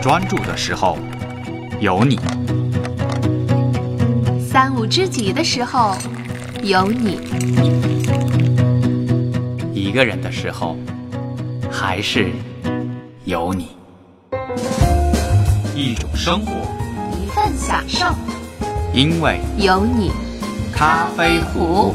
专注的时候，有你；三五知己的时候，有你；一个人的时候，还是有你。一种生活，一份享受，因为有你。咖啡壶。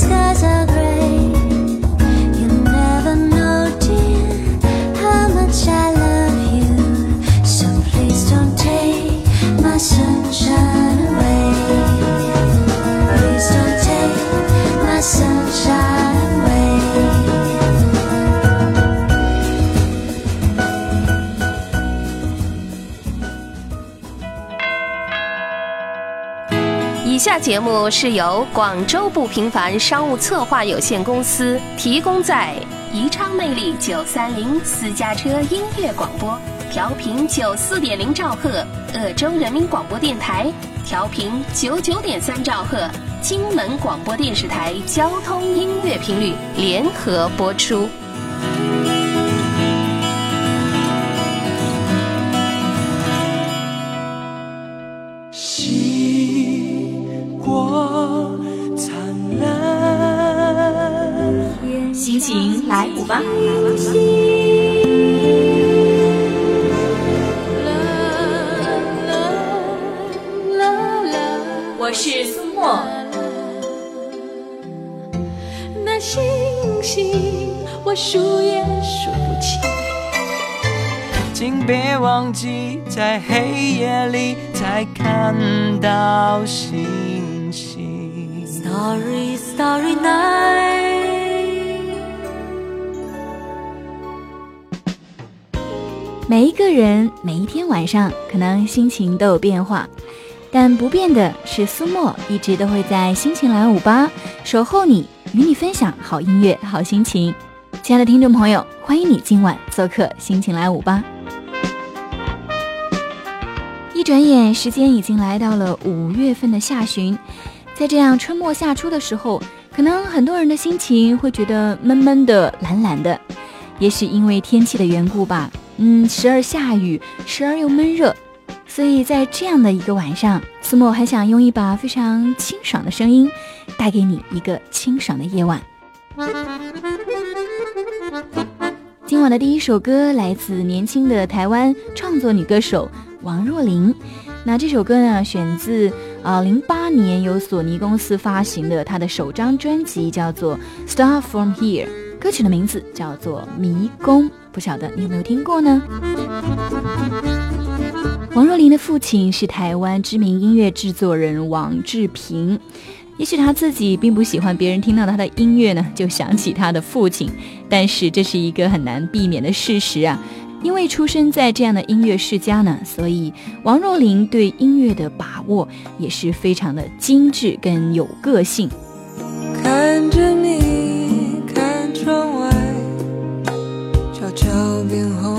以节目是由广州不平凡商务策划有限公司提供在宜昌魅力九三零私家车音乐广播调频九四点零兆赫，鄂州人民广播电台调频九九点三兆赫，金门广播电视台交通音乐频率联合播出。我是苏沫。那星星，我数也数不清。请别忘记，在黑夜里才看到星星。Starry, starry night。每一个人每一天晚上可能心情都有变化，但不变的是苏沫一直都会在心情来五八守候你，与你分享好音乐、好心情。亲爱的听众朋友，欢迎你今晚做客心情来五八。一转眼，时间已经来到了五月份的下旬，在这样春末夏初的时候，可能很多人的心情会觉得闷闷的、懒懒的，也许因为天气的缘故吧。嗯，时而下雨，时而又闷热，所以在这样的一个晚上，苏沫很想用一把非常清爽的声音，带给你一个清爽的夜晚。今晚的第一首歌来自年轻的台湾创作女歌手王若琳，那这首歌呢，选自啊零八年由索尼公司发行的她的首张专辑，叫做《Star From Here》，歌曲的名字叫做《迷宫》。不晓得你有没有听过呢？王若琳的父亲是台湾知名音乐制作人王志平，也许他自己并不喜欢别人听到他的音乐呢，就想起他的父亲。但是这是一个很难避免的事实啊，因为出生在这样的音乐世家呢，所以王若琳对音乐的把握也是非常的精致跟有个性。看着你，看窗外。悄悄变红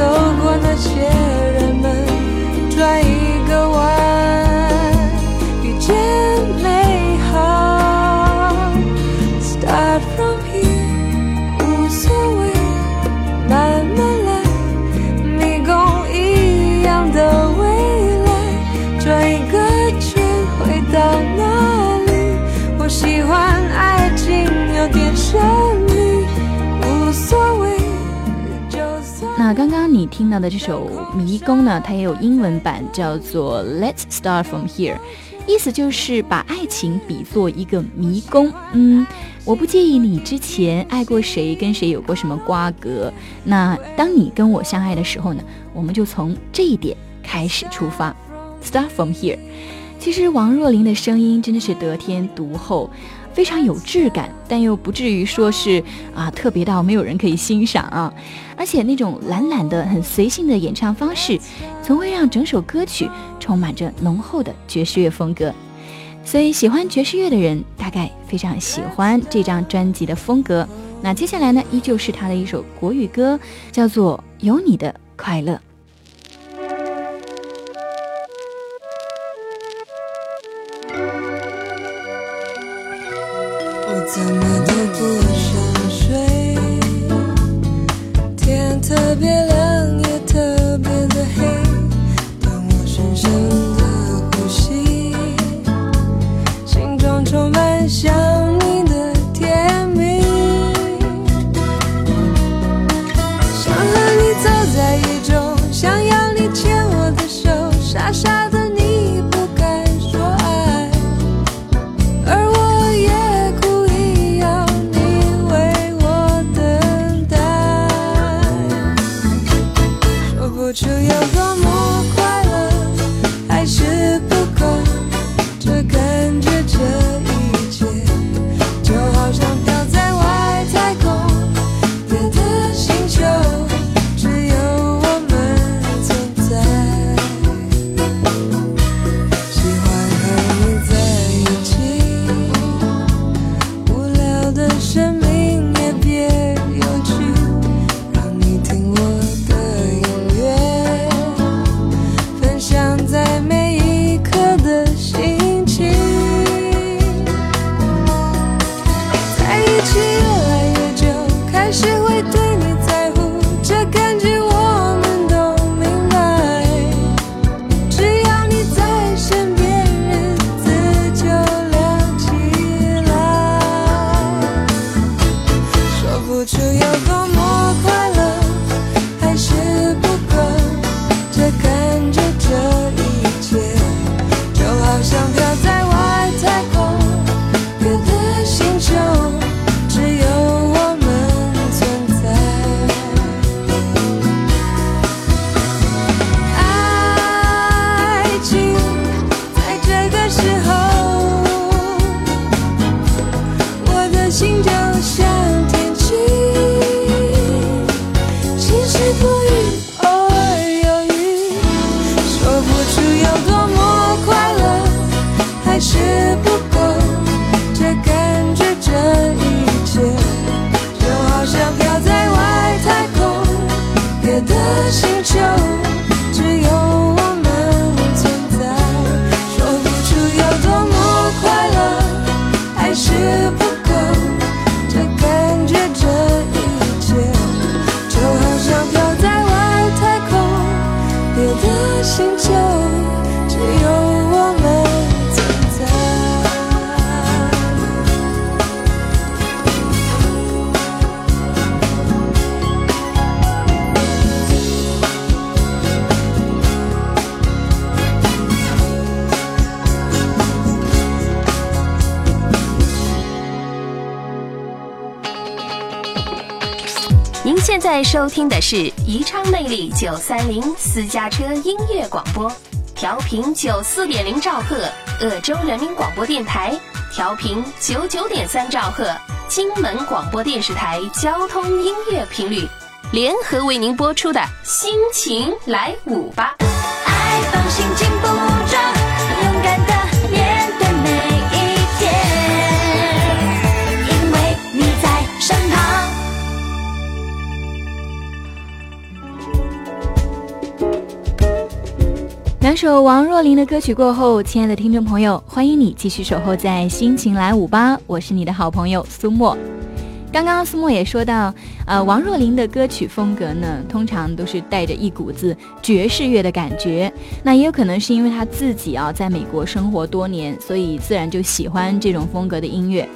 走过那些听到的这首《迷宫》呢，它也有英文版，叫做 Let's Start from Here，意思就是把爱情比作一个迷宫。嗯，我不介意你之前爱过谁，跟谁有过什么瓜葛。那当你跟我相爱的时候呢，我们就从这一点开始出发，Start from here。其实王若琳的声音真的是得天独厚，非常有质感，但又不至于说是啊特别到没有人可以欣赏啊。而且那种懒懒的、很随性的演唱方式，总会让整首歌曲充满着浓厚的爵士乐风格。所以喜欢爵士乐的人大概非常喜欢这张专辑的风格。那接下来呢，依旧是他的一首国语歌，叫做《有你的快乐》。怎么都不想睡，天特别冷是宜昌魅力九三零私家车音乐广播，调频九四点零兆赫，鄂州人民广播电台；调频九九点三兆赫，金门广播电视台交通音乐频率联合为您播出的《心情来舞吧》。两首王若琳的歌曲过后，亲爱的听众朋友，欢迎你继续守候在心情来舞吧，我是你的好朋友苏沫。刚刚苏沫也说到，呃，王若琳的歌曲风格呢，通常都是带着一股子爵士乐的感觉。那也有可能是因为她自己啊，在美国生活多年，所以自然就喜欢这种风格的音乐。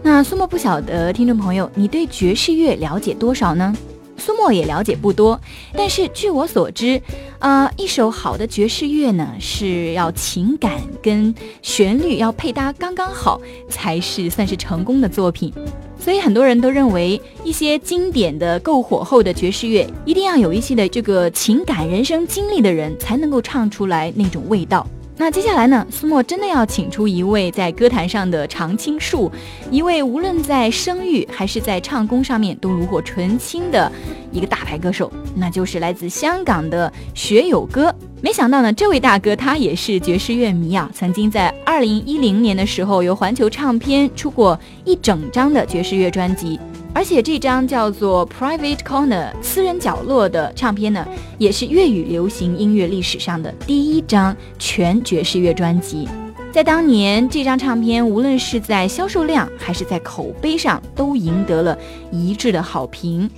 那苏沫不晓得，听众朋友，你对爵士乐了解多少呢？苏沫也了解不多，但是据我所知，啊，一首好的爵士乐呢，是要情感跟旋律要配搭刚刚好，才是算是成功的作品。所以很多人都认为，一些经典的够火候的爵士乐，一定要有一些的这个情感、人生经历的人，才能够唱出来那种味道。那接下来呢，苏沫真的要请出一位在歌坛上的常青树，一位无论在声誉还是在唱功上面都炉火纯青的一个大牌歌手，那就是来自香港的学友哥。没想到呢，这位大哥他也是爵士乐迷啊，曾经在二零一零年的时候，由环球唱片出过一整张的爵士乐专辑。而且这张叫做《Private Corner》私人角落的唱片呢，也是粤语流行音乐历史上的第一张全爵士乐专辑。在当年，这张唱片无论是在销售量还是在口碑上，都赢得了一致的好评。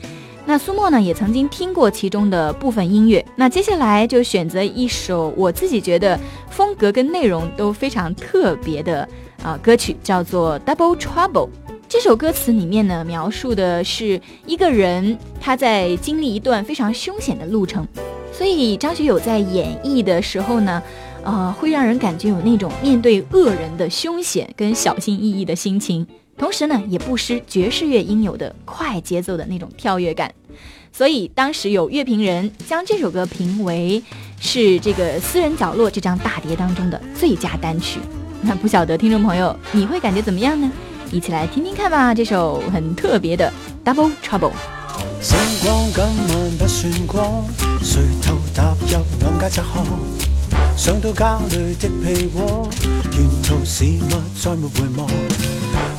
那苏沫呢，也曾经听过其中的部分音乐。那接下来就选择一首我自己觉得风格跟内容都非常特别的啊歌曲，叫做《Double Trouble》。这首歌词里面呢，描述的是一个人他在经历一段非常凶险的路程，所以张学友在演绎的时候呢，呃，会让人感觉有那种面对恶人的凶险跟小心翼翼的心情，同时呢，也不失爵士乐应有的快节奏的那种跳跃感。所以当时有乐评人将这首歌评为是这个《私人角落》这张大碟当中的最佳单曲。那不晓得听众朋友你会感觉怎么样呢？一起来聽聽看吧，這首很特別的 Double Trouble。星光今晚不算光，垂頭踏入暗街窄巷，想到家裏的被窩，沿途事物再沒回望，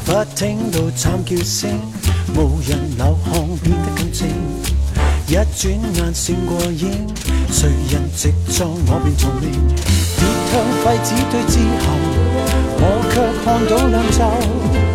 不聽到慘叫聲，無人流汗變得更靜，一轉眼閃過影，誰人直撞我便逃命，跌向廢紙堆之後，我卻看到兩袖。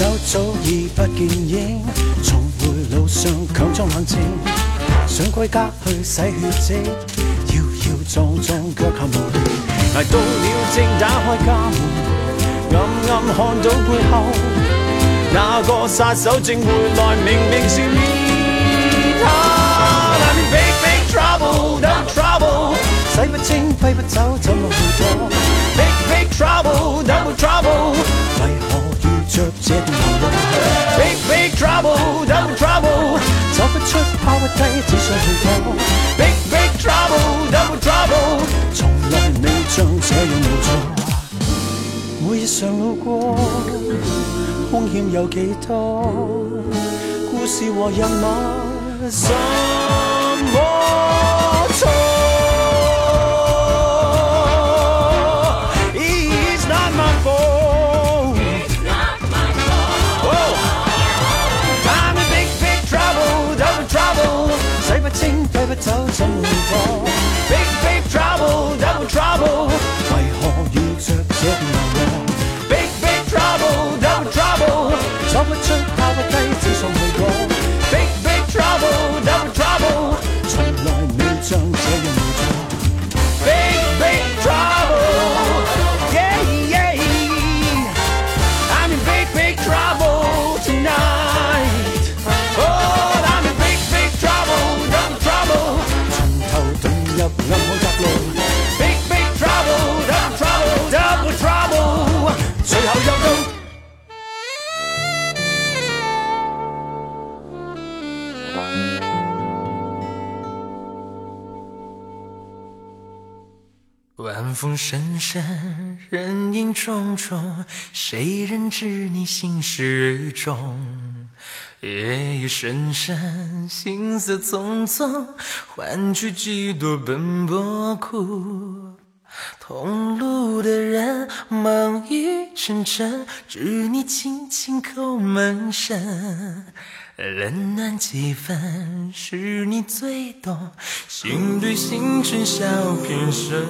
手早已不见影，重回路上强装冷静想归家去洗血跡，搖搖撞撞腳下無力，捱到了正打開家門，暗暗看到背後那個殺手正回來，明明是你他。I'm in big big trouble, no trouble，洗不清揮不走，怎麼去躲？Big big trouble, double trouble，為何着这段難過？Big big trouble, double trouble。走不出，拋不低，只想去躲。Big big trouble, double trouble，从来未像这样无助。每日常路过，凶险有几多？故事和人物，什么走怎会躲？Big big trouble, double trouble，为何遇着这段难过？Big big trouble, double trouble，走不出 晚风深深，人影重重，谁人知你心事雨中？夜雨深深，心思匆匆，换取几多奔波苦。同路的人，梦已成真，知你轻轻叩门声。冷暖几分，是你最懂，心对心春笑偏生。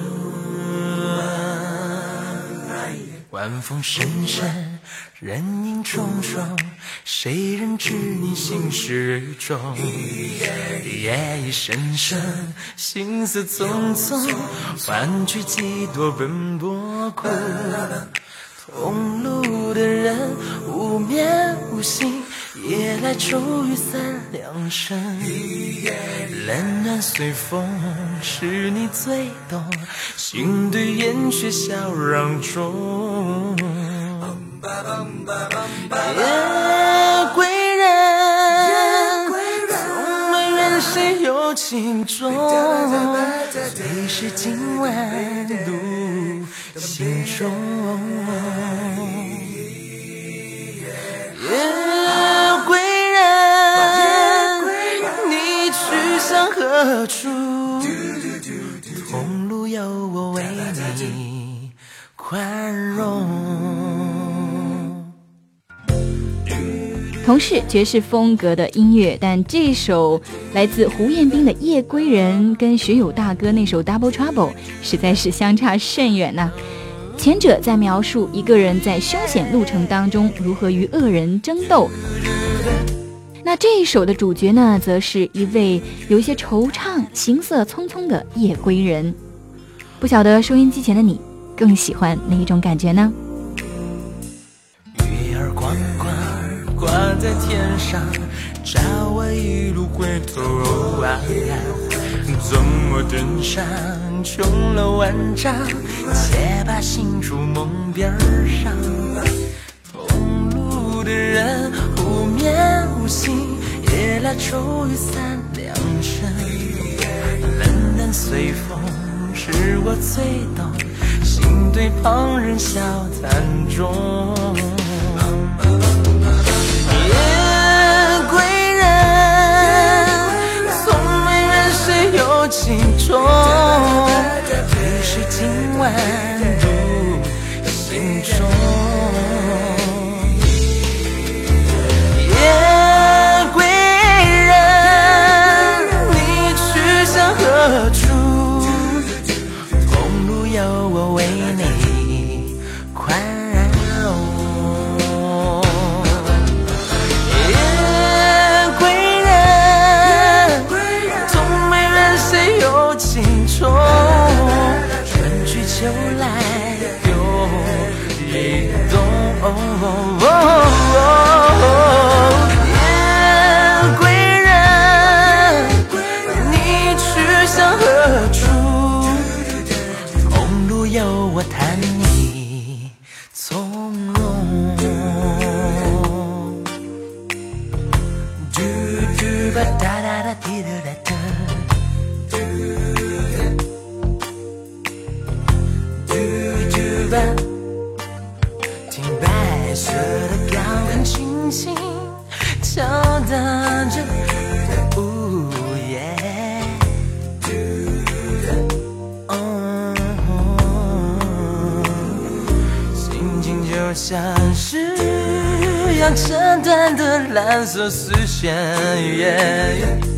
晚风深深，人影重重，谁人知你心事重？夜夜深深，心思匆匆，换取几多奔波苦。同路的人，无眠无醒，夜来骤雨三两声。冷暖随风，是你最懂，心对烟却笑让中。夜归人，从没怨谁有情重，最是今晚独心中。何处？同路有我为你宽容。同是爵士风格的音乐，但这首来自胡彦斌的《夜归人》跟学友大哥那首《Double Trouble》实在是相差甚远呐、前者在描述一个人在凶险路程当中如何与恶人争斗，那这一首的主角呢，则是一位有一些惆怅、行色匆匆的夜归人。不晓得收音机前的你更喜欢哪一种感觉呢？月儿光光挂在天上，照我一路回头望。纵我登上琼楼万丈，且把心筑梦边儿上。人无眠无心，夜来骤雨三两声。冷暖随风，是我最懂，心对旁人笑谈中。夜归人，从没怨谁有情重，最是今晚独心中。蓝色丝线。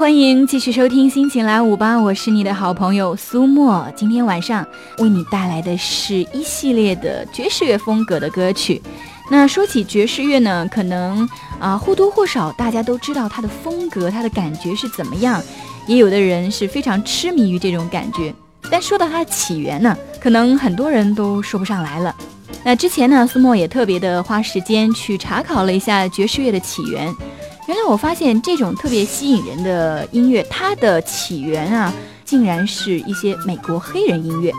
欢迎继续收听《心情来舞吧》，我是你的好朋友苏沫。今天晚上为你带来的是一系列的爵士乐风格的歌曲。那说起爵士乐呢，可能啊或多或少大家都知道它的风格，它的感觉是怎么样。也有的人是非常痴迷于这种感觉。但说到它的起源呢，可能很多人都说不上来了。那之前呢，苏沫也特别的花时间去查考了一下爵士乐的起源。原来我发现这种特别吸引人的音乐，它的起源啊，竟然是一些美国黑人音乐。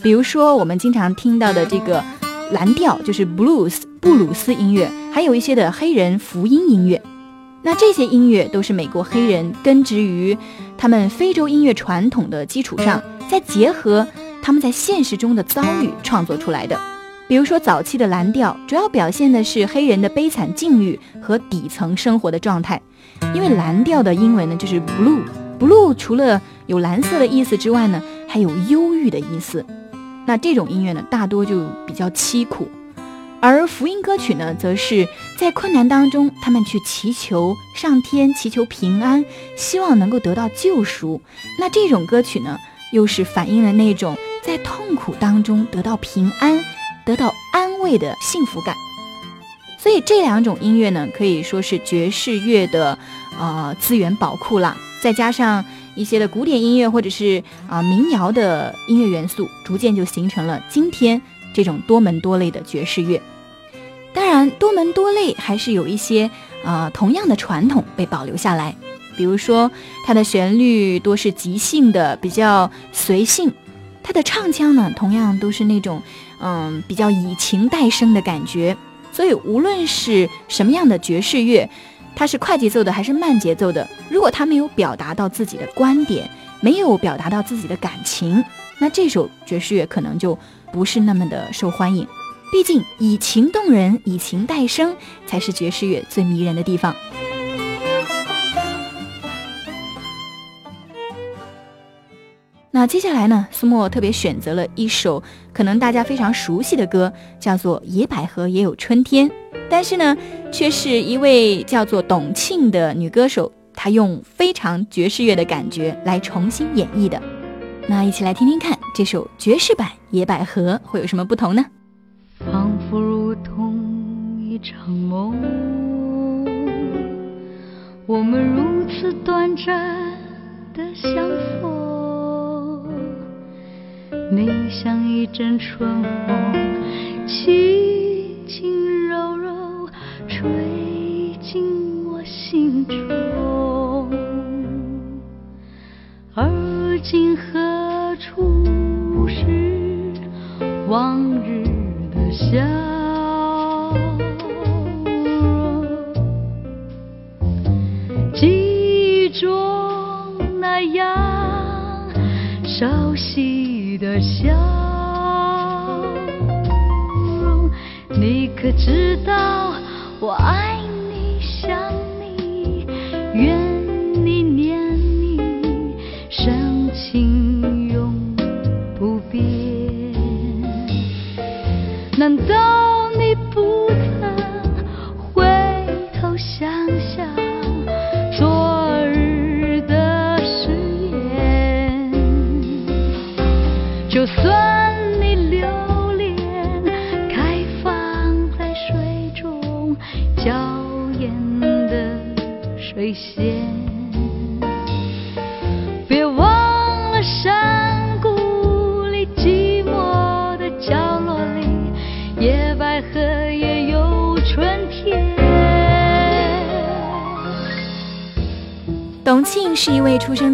比如说我们经常听到的这个蓝调，就是 blues 布鲁斯音乐，还有一些的黑人福音音乐。那这些音乐都是美国黑人根植于他们非洲音乐传统的基础上，再结合他们在现实中的遭遇创作出来的。比如说，早期的蓝调主要表现的是黑人的悲惨境遇和底层生活的状态，因为蓝调的英文呢就是 blue，blue 除了有蓝色的意思之外呢，还有忧郁的意思。那这种音乐呢，大多就比较凄苦，而福音歌曲呢，则是在困难当中，他们去祈求上天，祈求平安，希望能够得到救赎。那这种歌曲呢，又是反映了那种在痛苦当中得到平安。得到安慰的幸福感，所以这两种音乐呢，可以说是爵士乐的呃资源宝库了。再加上一些的古典音乐或者是啊民谣的音乐元素，逐渐就形成了今天这种多门多类的爵士乐。当然，多门多类还是有一些啊同样的传统被保留下来，比如说它的旋律多是即兴的，比较随性。它的唱腔呢，同样都是那种，嗯，比较以情代声的感觉。所以，无论是什么样的爵士乐，它是快节奏的还是慢节奏的，如果它没有表达到自己的观点，没有表达到自己的感情，那这首爵士乐可能就不是那么的受欢迎。毕竟，以情动人，以情代声，才是爵士乐最迷人的地方。那接下来呢？苏沫特别选择了一首可能大家非常熟悉的歌，叫做《野百合也有春天》，但是呢，却是一位叫做董庆的女歌手，她用非常爵士乐的感觉来重新演绎的。那一起来听听看，这首爵士版《野百合》会有什么不同呢？仿佛如同一场梦，我们如此短暂的相逢。你像一阵春风，轻轻柔柔吹进我心中。而今何处是往日的笑容？记忆中那样熟悉。的笑容，你可知道我爱你、想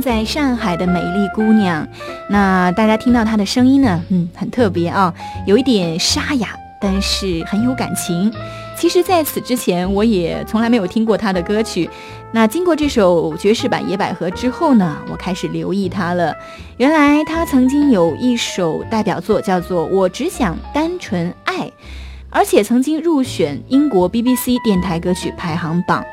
在上海的美丽姑娘。那大家听到她的声音呢？嗯，很特别啊，有一点沙哑，但是很有感情。其实，在此之前，我也从来没有听过她的歌曲。那经过这首爵士版《野百合》之后呢，我开始留意她了。原来她曾经有一首代表作，叫做《我只想单纯爱》，而且曾经入选英国 BBC 电台歌曲排行榜。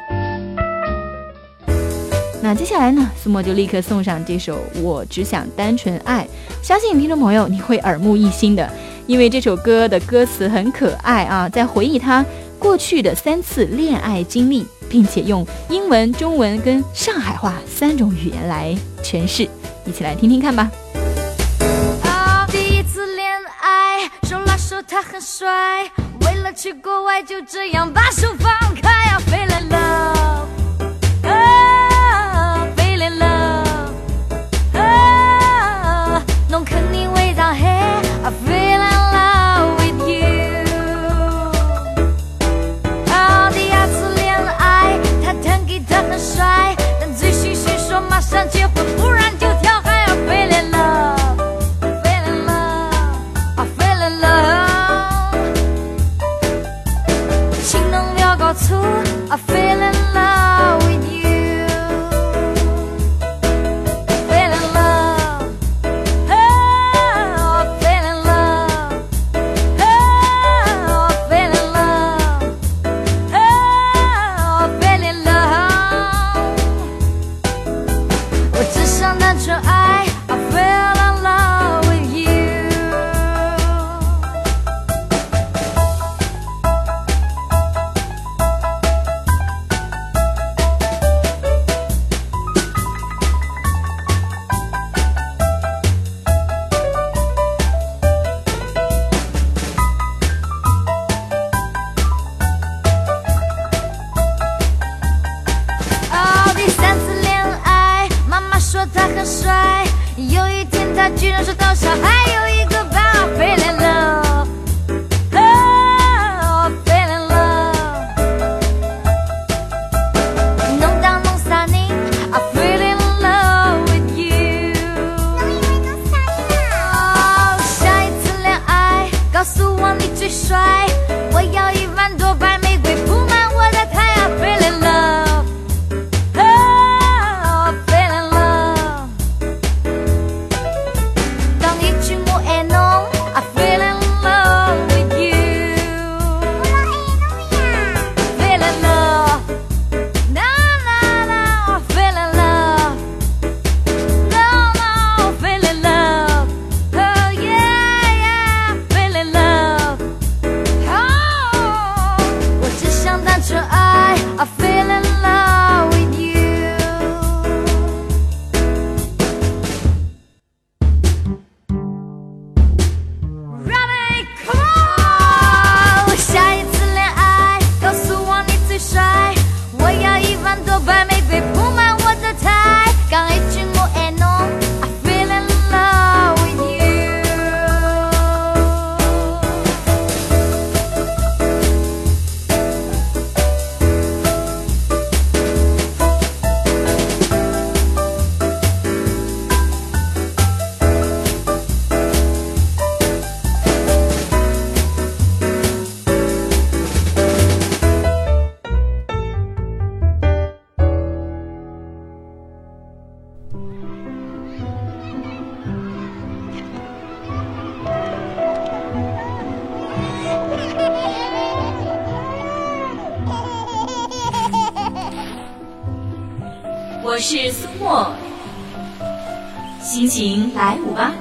那接下来呢，苏沫就立刻送上这首《我只想单纯爱》，相信听众朋友你会耳目一新的，因为这首歌的歌词很可爱啊，在回忆他过去的三次恋爱经历，并且用英文、中文跟上海话三种语言来诠释，一起来听听看吧。第一次恋爱，手拉手他很帅，为了去国外就这样把手放开啊，fell in love，结婚，我是苏沫，心情来舞吧。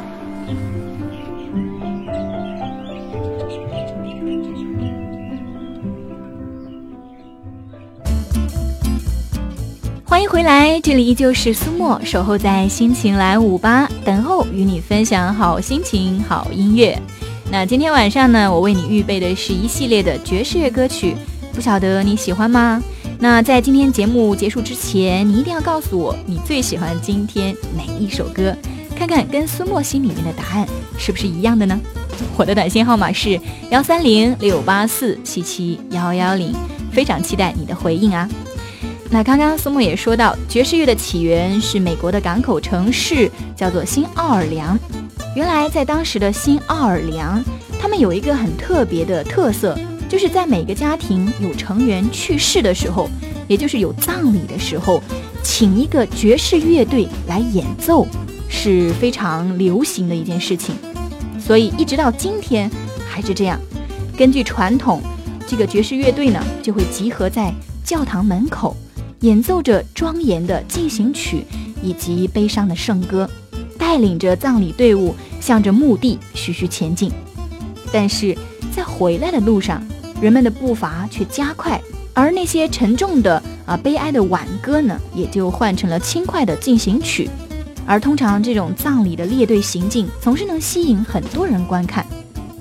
欢迎回来，这里依旧是苏沫，守候在心情来舞吧，等候与你分享好心情、好音乐。那今天晚上呢，我为你预备的是一系列的爵士乐歌曲，不晓得你喜欢吗？那在今天节目结束之前，你一定要告诉我你最喜欢今天哪一首歌，看看跟苏沫心里面的答案是不是一样的呢？我的短信号码是幺三零六八四七七幺幺零，非常期待你的回应啊！那刚刚苏沫也说到，爵士乐的起源是美国的港口城市，叫做新奥尔良。原来在当时的新奥尔良，他们有一个很特别的特色，就是在每个家庭有成员去世的时候，也就是有葬礼的时候，请一个爵士乐队来演奏，是非常流行的一件事情。所以一直到今天还是这样。根据传统，这个爵士乐队呢就会集合在教堂门口，演奏着庄严的进行曲以及悲伤的圣歌，带领着葬礼队伍向着墓地徐徐前进。但是在回来的路上，人们的步伐却加快，而那些沉重的啊，悲哀的挽歌呢，也就换成了轻快的进行曲。而通常这种葬礼的列队行进，总是能吸引很多人观看。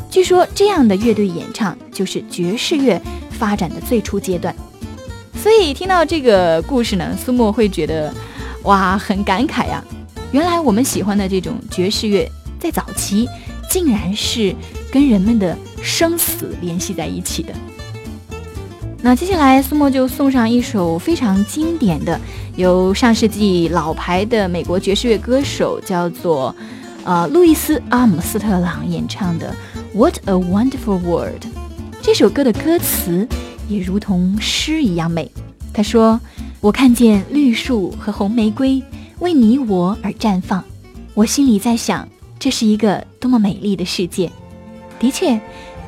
据说这样的乐队演唱，就是爵士乐发展的最初阶段。所以听到这个故事呢，苏沫会觉得，哇，很感慨呀。原来我们喜欢的这种爵士乐，在早期竟然是跟人们的生死联系在一起的。那接下来，苏墨就送上一首非常经典的，由上世纪老牌的美国爵士乐歌手叫做，呃，路易斯·阿姆斯特朗演唱的《What a Wonderful World》。这首歌的歌词也如同诗一样美。他说：“我看见绿树和红玫瑰为你我而绽放，我心里在想，这是一个多么美丽的世界。的确，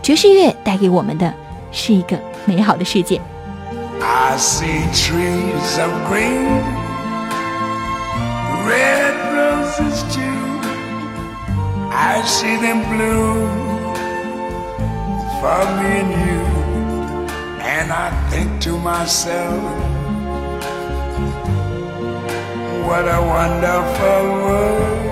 爵士乐带给我们的是一个。”美好的世界。 I see trees of green, red roses too. I see them bloom for me and you. And I think to myself, what a wonderful world.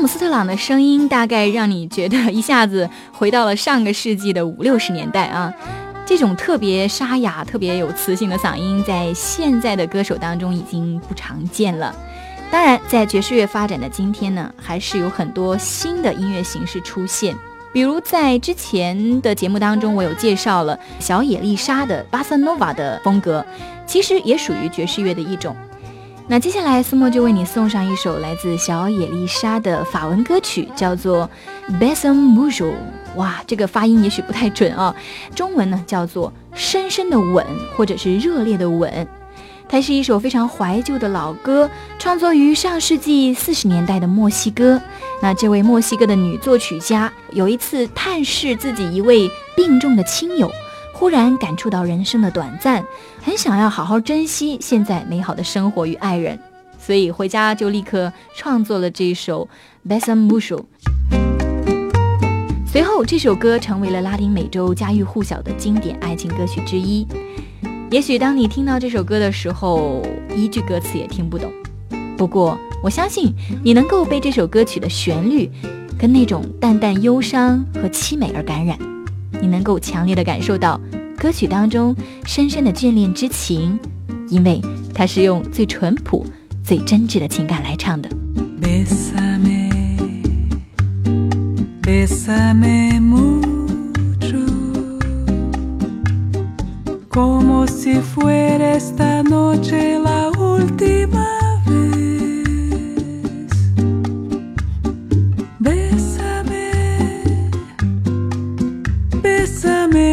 姆斯特朗的声音大概让你觉得一下子回到了上个世纪的五六十年代啊，这种特别沙哑、特别有磁性的嗓音，在现在的歌手当中已经不常见了。当然，在爵士乐发展的今天呢，还是有很多新的音乐形式出现。比如在之前的节目当中，我有介绍了小野丽莎的巴塞诺瓦的风格，其实也属于爵士乐的一种。那接下来，苏墨就为你送上一首来自小野丽莎的法文歌曲，叫做《b e s s a m b o u j o 哇，这个发音也许不太准啊，中文呢叫做“深深的吻”或者是“热烈的吻”。它是一首非常怀旧的老歌，创作于上世纪四十年代的墨西哥。那这位墨西哥的女作曲家有一次探视自己一位病重的亲友，忽然感触到人生的短暂，很想要好好珍惜现在美好的生活与爱人，所以回家就立刻创作了这首《b e s s a m b u s h o 随后，这首歌成为了拉丁美洲家喻户晓的经典爱情歌曲之一。也许当你听到这首歌的时候，一句歌词也听不懂。不过，我相信你能够被这首歌曲的旋律，跟那种淡淡忧伤和凄美而感染。你能够强烈的感受到歌曲当中深深的眷恋之情，因为它是用最淳朴、最真挚的情感来唱的。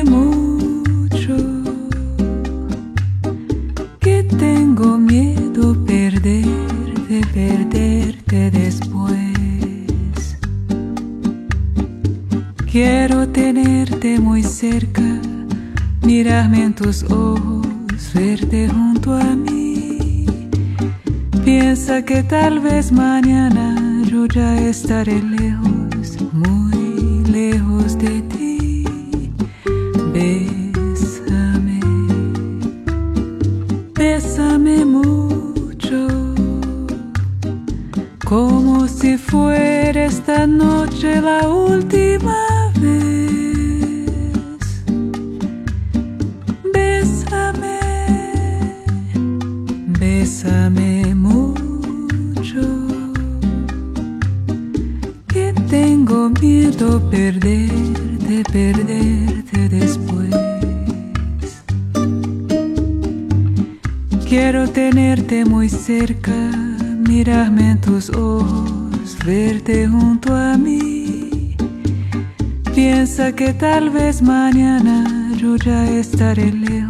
Mucho, tengo miedo perderte, perderte después. Quiero tenerte muy cerca, mirarme en tus ojos, verte junto a mí. Piensa que tal vez mañana yo ya estaré lejos, muy lejos de tal vez mañana yo ya estaré lejos,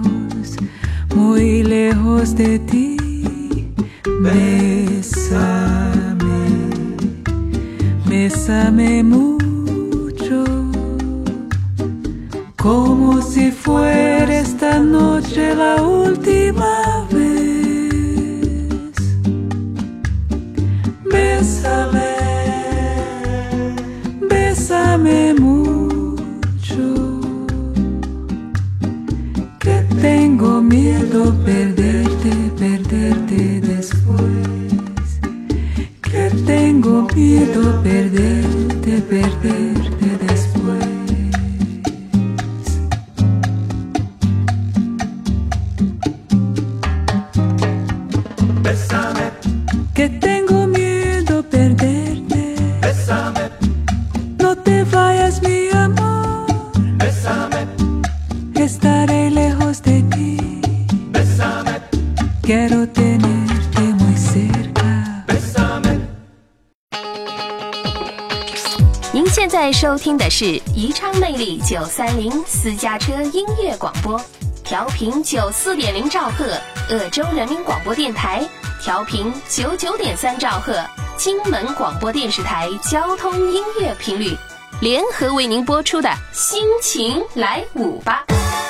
是宜昌魅力九三零私家车音乐广播，调频九四点零兆赫，鄂州人民广播电台；调频九九点三兆赫，金门广播电视台交通音乐频率，联合为您播出的《心情来舞吧》。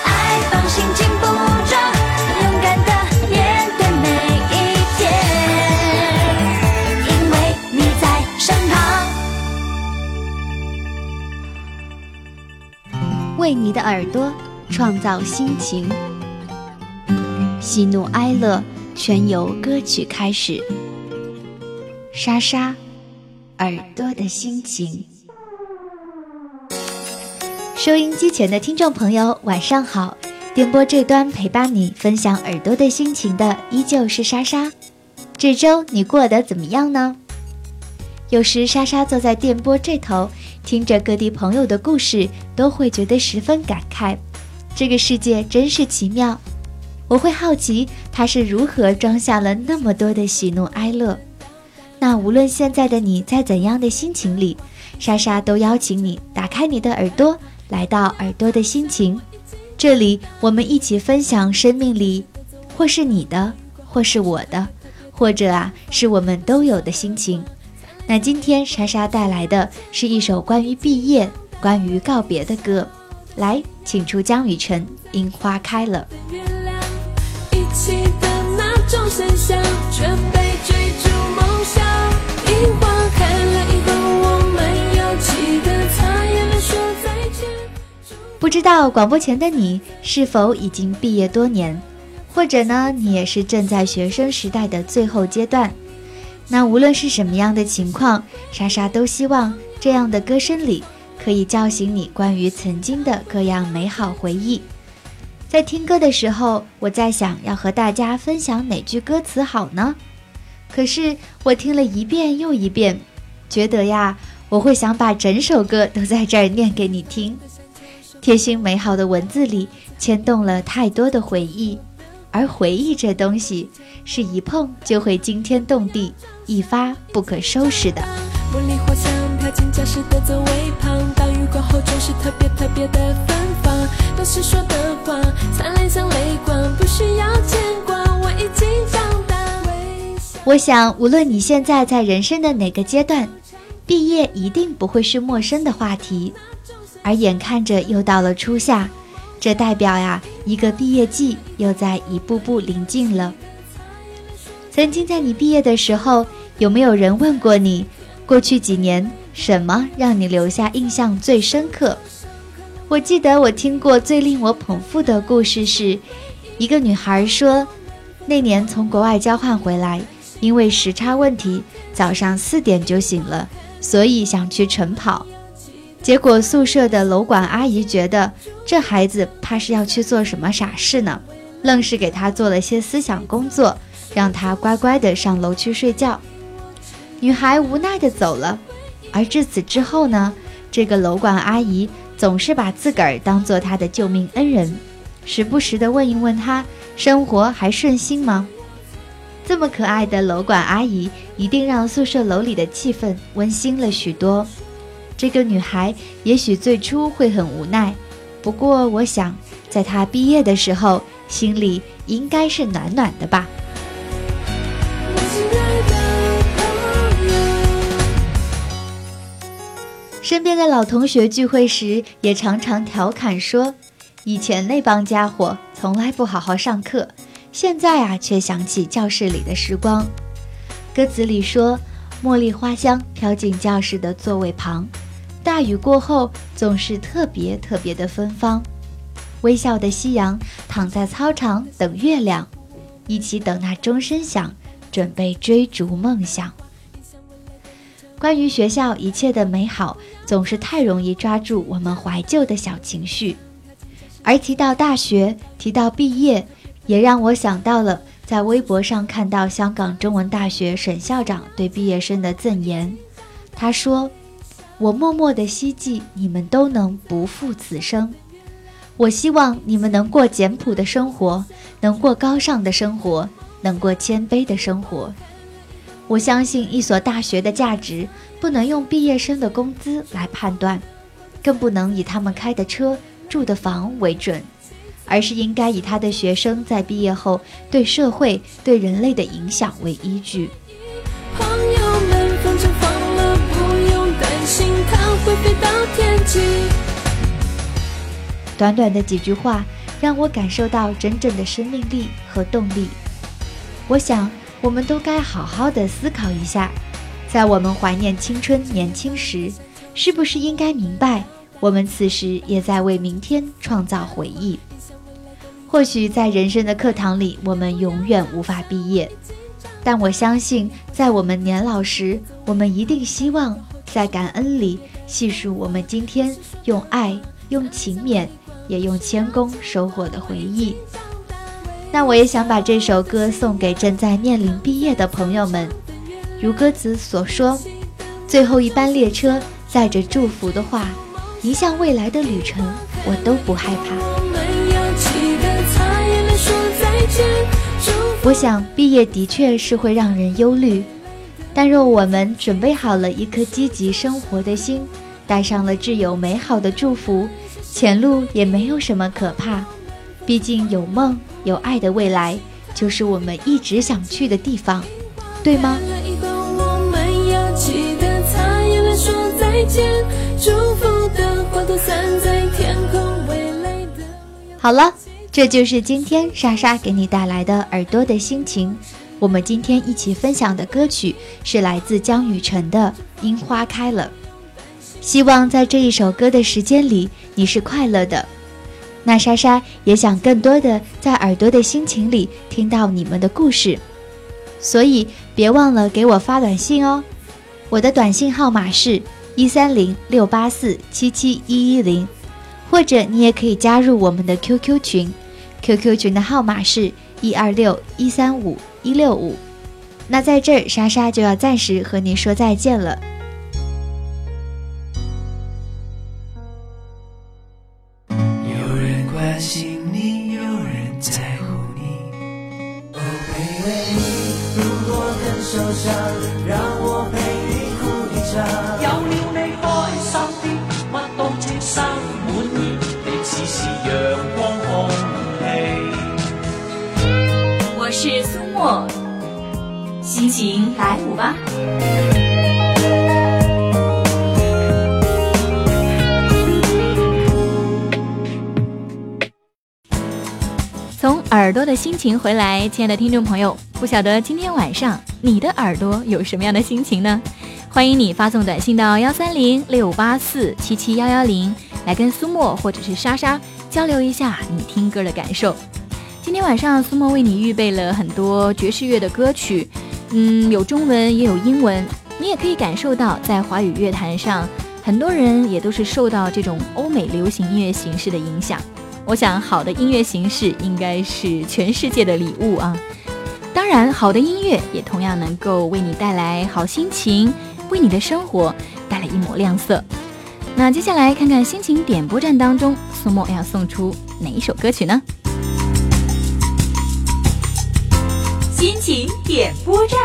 爱放心为你的耳朵创造心情，喜怒哀乐全由歌曲开始。莎莎，耳朵的心情。收音机前的听众朋友，晚上好！电波这端陪伴你分享耳朵的心情的，依旧是莎莎。这周你过得怎么样呢？有时莎莎坐在电波这头，听着各地朋友的故事，都会觉得十分感慨。这个世界真是奇妙，我会好奇它是如何装下了那么多的喜怒哀乐。那无论现在的你在怎样的心情里，莎莎都邀请你打开你的耳朵，来到耳朵的心情。这里我们一起分享生命里，或是你的，或是我的，或者啊是我们都有的心情。那今天莎莎带来的是一首关于毕业、关于告别的歌，来，请出江雨晨，《樱花开了》。不知道广播前的你是否已经毕业多年，或者呢，你也是正在学生时代的最后阶段。那无论是什么样的情况，莎莎都希望这样的歌声里可以叫醒你关于曾经的各样美好回忆。在听歌的时候，我在想要和大家分享哪句歌词好呢？可是我听了一遍又一遍，觉得呀，我会想把整首歌都在这儿念给你听。贴心美好的文字里牵动了太多的回忆，而回忆这东西是一碰就会惊天动地、一发不可收拾的。茉莉花香飘进教室的座位旁，当雨过后总是特别特别的芬芳。当时说的话灿烂像泪光，不需要牵挂，我已经长大。我想，无论你现在在人生的哪个阶段，毕业一定不会是陌生的话题。而眼看着又到了初夏，这代表呀，一个毕业季又在一步步临近了。曾经在你毕业的时候，有没有人问过你，过去几年什么让你留下印象最深刻？我记得我听过最令我捧腹的故事是，一个女孩说，那年从国外交换回来，因为时差问题，早上四点就醒了，所以想去晨跑。结果宿舍的楼管阿姨觉得这孩子怕是要去做什么傻事呢，愣是给他做了些思想工作，让他乖乖的上楼去睡觉。女孩无奈的走了。而至此之后呢，这个楼管阿姨总是把自个儿当做她的救命恩人，时不时的问一问她生活还顺心吗？这么可爱的楼管阿姨，一定让宿舍楼里的气氛温馨了许多。这个女孩也许最初会很无奈，不过我想，在她毕业的时候，心里应该是暖暖的吧。身边的老同学聚会时，也常常调侃说：“以前那帮家伙从来不好好上课，现在啊，却想起教室里的时光。”歌词里说：“茉莉花香飘进教室的座位旁，大雨过后总是特别特别的芬芳。微笑的夕阳躺在操场等月亮，一起等那钟声响，准备追逐梦想。”关于学校一切的美好，总是太容易抓住我们怀旧的小情绪。而提到大学，提到毕业，也让我想到了在微博上看到香港中文大学沈校长对毕业生的赠言。他说：“我默默的希冀你们都能不负此生。我希望你们能过简朴的生活，能过高尚的生活，能过谦卑的生活。”我相信一所大学的价值不能用毕业生的工资来判断，更不能以他们开的车、住的房为准，而是应该以他的学生在毕业后对社会、对人类的影响为依据。心它会飞到天际。短短的几句话，让我感受到真正的生命力和动力。我想，我们都该好好的思考一下，在我们怀念青春年轻时，是不是应该明白，我们此时也在为明天创造回忆。或许在人生的课堂里，我们永远无法毕业，但我相信，在我们年老时，我们一定希望在感恩里细数我们今天用爱、用勤勉，也用谦恭收获的回忆。那我也想把这首歌送给正在面临毕业的朋友们，如歌词所说，最后一班列车载着祝福的话，迎向未来的旅程，我都不害怕。我想毕业的确是会让人忧虑，但若我们准备好了一颗积极生活的心，带上了挚友美好的祝福，前路也没有什么可怕。毕竟有梦有爱的未来，就是我们一直想去的地方，对吗？好了，这就是今天莎莎给你带来的耳朵的心情。我们今天一起分享的歌曲是来自江雨晨的《樱花开了》，希望在这一首歌的时间里你是快乐的。那莎莎也想更多的在耳朵的心情里听到你们的故事，所以别忘了给我发短信哦。我的短信号码是一三零六八四七七一一零，或者你也可以加入我们的 QQ 群，QQ 群的号码是一二六一三五。一六五。那在这儿，莎莎就要暂时和您说再见了。有人关心你，有人在乎你。如果很受伤，让我陪你哭一场。有了你開心啲，乜都稱心滿意，你似是陽光空氣。我是苏沫，心情来舞吧。从耳朵的心情回来，亲爱的听众朋友，不晓得今天晚上你的耳朵有什么样的心情呢？欢迎你发送短信到幺三零六八四七七幺幺零，来跟苏沫或者是莎莎交流一下你听歌的感受。今天晚上苏沫为你预备了很多爵士乐的歌曲，嗯，有中文也有英文，你也可以感受到在华语乐坛上，很多人也都是受到这种欧美流行音乐形式的影响。我想，好的音乐形式应该是全世界的礼物啊！当然，好的音乐也同样能够为你带来好心情，为你的生活带来一抹亮色。那接下来看看心情点播站当中，苏沫要送出哪一首歌曲呢？心情点播站。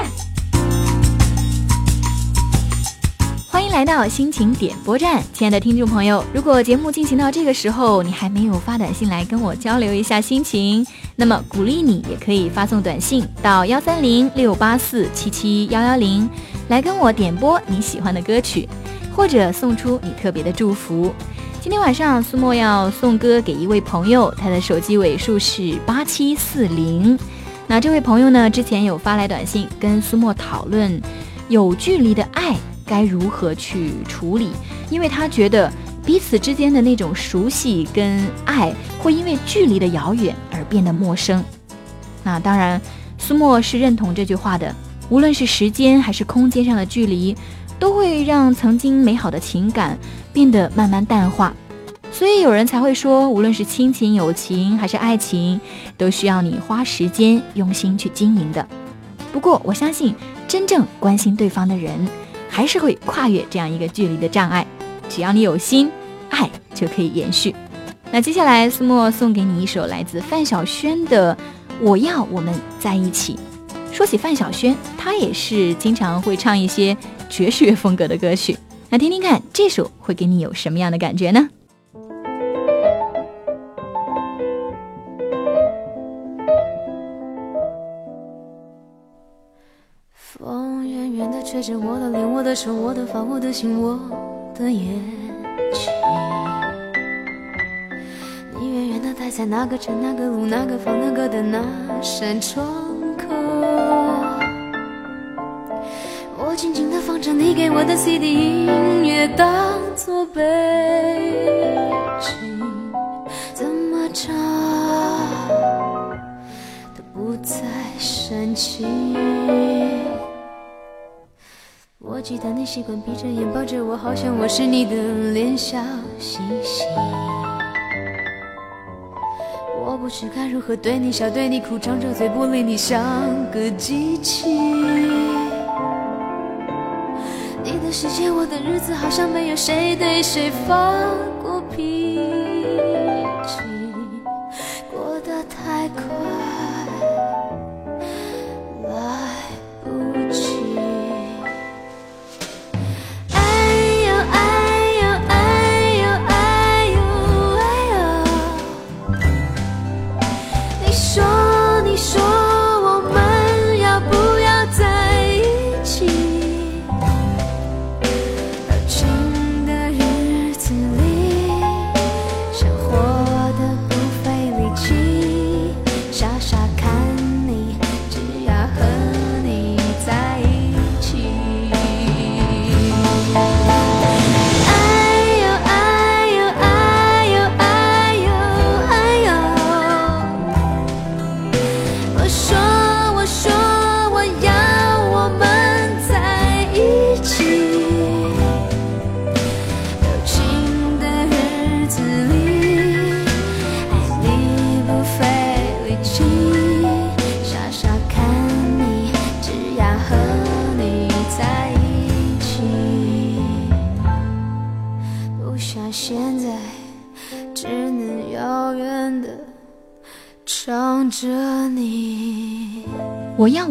欢迎来到心情点播站，亲爱的听众朋友，如果节目进行到这个时候，你还没有发短信来跟我交流一下心情，那么鼓励你也可以发送短信到幺三零六八四七七幺幺零，来跟我点播你喜欢的歌曲，或者送出你特别的祝福。今天晚上苏沫要送歌给一位朋友，他的手机尾数是八七四零。那这位朋友呢，之前有发来短信跟苏沫讨论有距离的爱。该如何去处理？因为他觉得彼此之间的那种熟悉跟爱，会因为距离的遥远而变得陌生。那当然，苏沫是认同这句话的。无论是时间还是空间上的距离，都会让曾经美好的情感变得慢慢淡化。所以有人才会说，无论是亲情、友情还是爱情，都需要你花时间用心去经营的。不过我相信，真正关心对方的人。还是会跨越这样一个距离的障碍，只要你有心，爱就可以延续。那接下来，苏沫送给你一首来自范晓萱的《我要我们在一起》。说起范晓萱，她也是经常会唱一些爵士乐风格的歌曲。那听听看，这首会给你有什么样的感觉呢？着我的脸，我的手，我的发，我的心，我的眼睛。你远远的待在那个城、那个路、那个房、那个的那扇窗口。我静静的放着你给我的 CD 音乐，当作背景，怎么唱都不再煽情。我记得你习惯闭着眼抱着我，好像我是你的脸笑嘻嘻。我不知该如何对你笑，对你哭，张着嘴不理你，像个机器。你的世界，我的日子，好像没有谁对谁放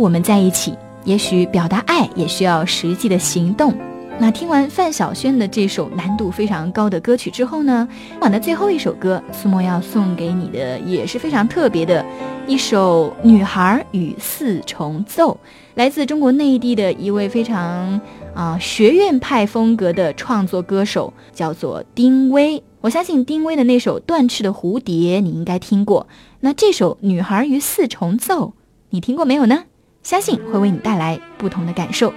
我们在一起，也许表达爱也需要实际的行动。那听完范晓萱的这首难度非常高的歌曲之后呢，晚的最后一首歌，苏沫要送给你的也是非常特别的一首《女孩与四重奏》，来自中国内地的一位非常啊、学院派风格的创作歌手，叫做丁薇。我相信丁薇的那首《断翅的蝴蝶》你应该听过，那这首《女孩与四重奏》你听过没有呢？相信会为你带来不同的感受。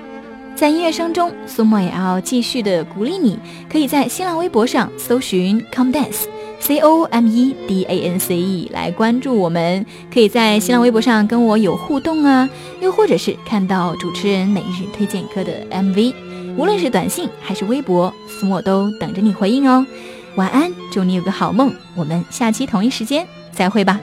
在音乐声中，苏沫也要继续的鼓励你，可以在新浪微博上搜寻 “com dance”。C O M E D A N C E 来关注我们，可以在新浪微博上跟我有互动啊，又或者是看到主持人每日推荐歌的 MV，无论是短信还是微博，苏沫都等着你回应哦。晚安，祝你有个好梦，我们下期同一时间再会吧。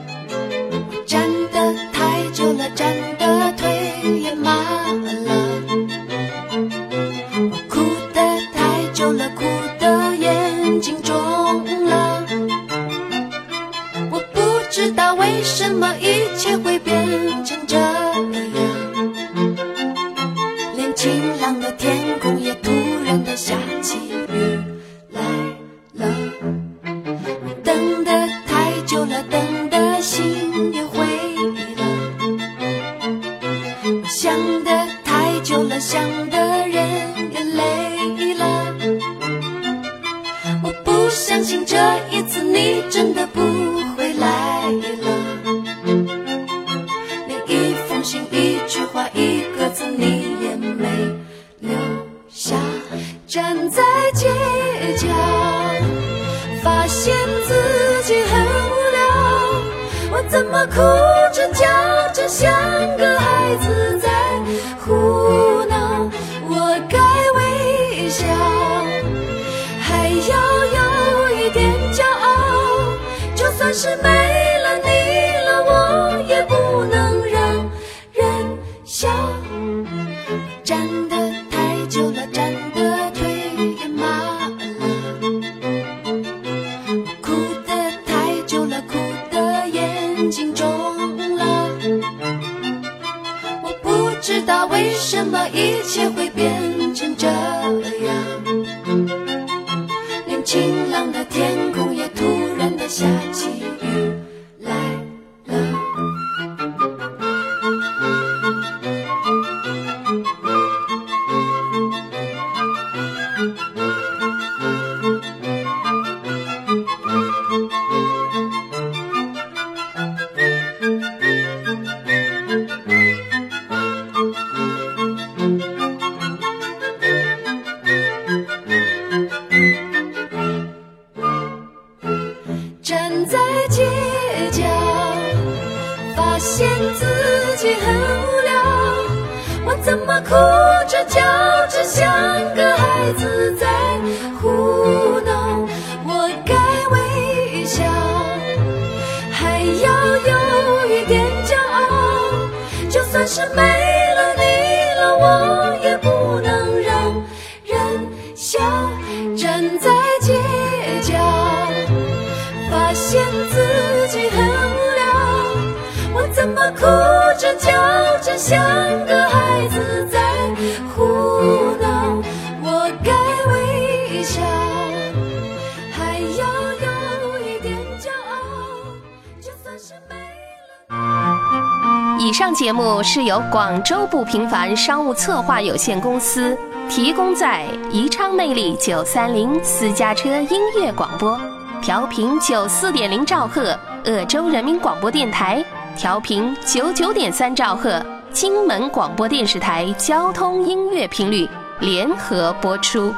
是由广州不平凡商务策划有限公司提供在宜昌魅力九三零私家车音乐广播，调频九四点零兆赫，鄂州人民广播电台调频九九点三兆赫，金门广播电视台交通音乐频率联合播出。